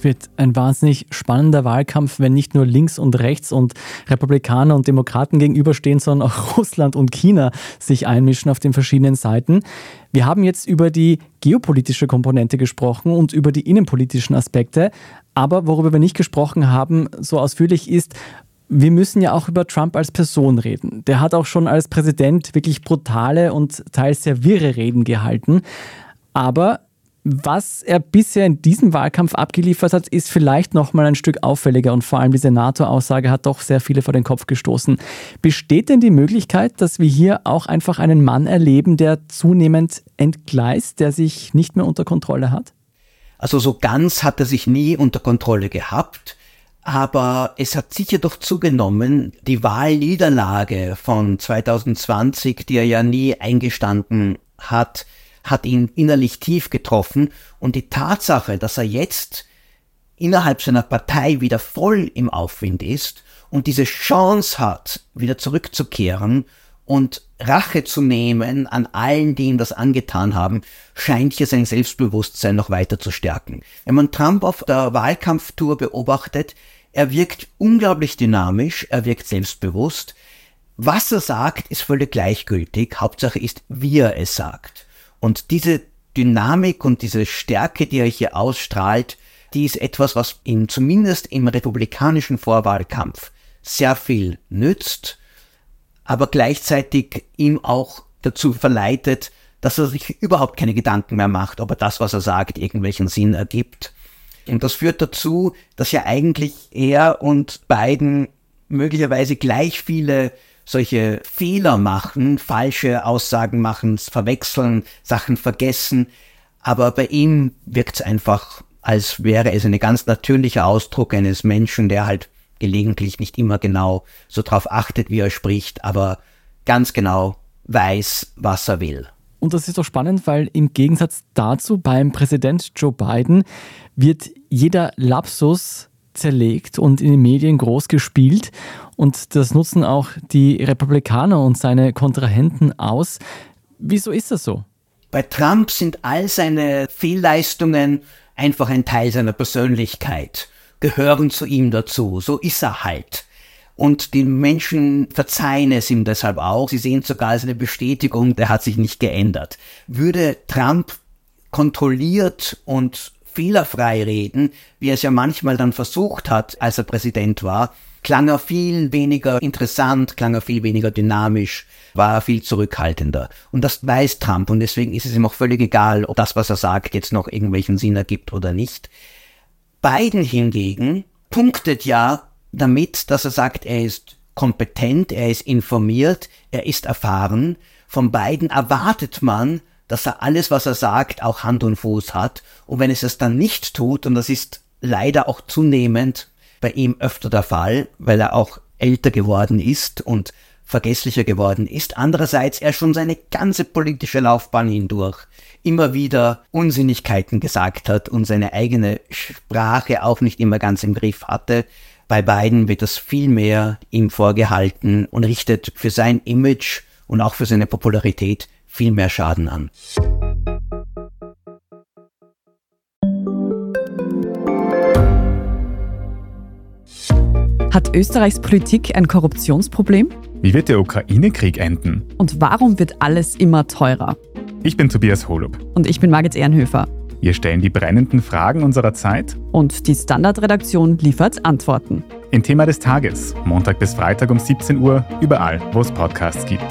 Es wird ein wahnsinnig spannender Wahlkampf, wenn nicht nur links und rechts und Republikaner und Demokraten gegenüberstehen, sondern auch Russland und China sich einmischen auf den verschiedenen Seiten. Wir haben jetzt über die geopolitische Komponente gesprochen und über die innenpolitischen Aspekte. Aber worüber wir nicht gesprochen haben, so ausführlich ist, wir müssen ja auch über Trump als Person reden. Der hat auch schon als Präsident wirklich brutale und teils sehr wirre Reden gehalten. Aber was er bisher in diesem Wahlkampf abgeliefert hat, ist vielleicht noch mal ein Stück auffälliger und vor allem diese NATO-Aussage hat doch sehr viele vor den Kopf gestoßen. Besteht denn die Möglichkeit, dass wir hier auch einfach einen Mann erleben, der zunehmend entgleist, der sich nicht mehr unter Kontrolle hat? Also so ganz hat er sich nie unter Kontrolle gehabt, aber es hat sicher doch zugenommen. Die Wahlniederlage von 2020, die er ja nie eingestanden hat, hat ihn innerlich tief getroffen und die Tatsache, dass er jetzt innerhalb seiner Partei wieder voll im Aufwind ist und diese Chance hat, wieder zurückzukehren und Rache zu nehmen an allen, die ihm das angetan haben, scheint hier sein Selbstbewusstsein noch weiter zu stärken. Wenn man Trump auf der Wahlkampftour beobachtet, er wirkt unglaublich dynamisch, er wirkt selbstbewusst. Was er sagt, ist völlig gleichgültig. Hauptsache ist, wie er es sagt. Und diese Dynamik und diese Stärke, die er hier ausstrahlt, die ist etwas, was ihm zumindest im republikanischen Vorwahlkampf sehr viel nützt, aber gleichzeitig ihm auch dazu verleitet, dass er sich überhaupt keine Gedanken mehr macht, ob er das, was er sagt, irgendwelchen Sinn ergibt. Und das führt dazu, dass ja eigentlich er und Biden möglicherweise gleich viele solche Fehler machen, falsche Aussagen machen, verwechseln, Sachen vergessen. Aber bei ihm wirkt es einfach, als wäre es ein ganz natürlicher Ausdruck eines Menschen, der halt gelegentlich nicht immer genau so drauf achtet, wie er spricht, aber ganz genau weiß, was er will. Und das ist doch spannend, weil im Gegensatz dazu beim Präsident Joe Biden wird jeder Lapsus zerlegt und in den Medien groß gespielt. Und das nutzen auch die Republikaner und seine Kontrahenten aus. Wieso ist das so? Bei Trump sind all seine Fehlleistungen einfach ein Teil seiner Persönlichkeit, gehören zu ihm dazu. So ist er halt. Und die Menschen verzeihen es ihm deshalb auch. Sie sehen sogar als eine Bestätigung, der hat sich nicht geändert. Würde Trump kontrolliert und fehlerfrei reden, wie er es ja manchmal dann versucht hat, als er Präsident war, klang er viel weniger interessant, klang er viel weniger dynamisch, war er viel zurückhaltender. Und das weiß Trump und deswegen ist es ihm auch völlig egal, ob das, was er sagt, jetzt noch irgendwelchen Sinn ergibt oder nicht. Biden hingegen punktet ja damit, dass er sagt, er ist kompetent, er ist informiert, er ist erfahren. Von beiden erwartet man, dass er alles, was er sagt, auch Hand und Fuß hat. Und wenn es es dann nicht tut, und das ist leider auch zunehmend bei ihm öfter der Fall, weil er auch älter geworden ist und vergesslicher geworden ist. Andererseits er schon seine ganze politische Laufbahn hindurch immer wieder Unsinnigkeiten gesagt hat und seine eigene Sprache auch nicht immer ganz im Griff hatte. Bei beiden wird das viel mehr ihm vorgehalten und richtet für sein Image und auch für seine Popularität viel mehr Schaden an. Hat Österreichs Politik ein Korruptionsproblem? Wie wird der Ukraine-Krieg enden? Und warum wird alles immer teurer? Ich bin Tobias Holub. Und ich bin Margit Ehrenhöfer. Wir stellen die brennenden Fragen unserer Zeit. Und die Standardredaktion liefert Antworten. Im Thema des Tages, Montag bis Freitag um 17 Uhr, überall, wo es Podcasts gibt.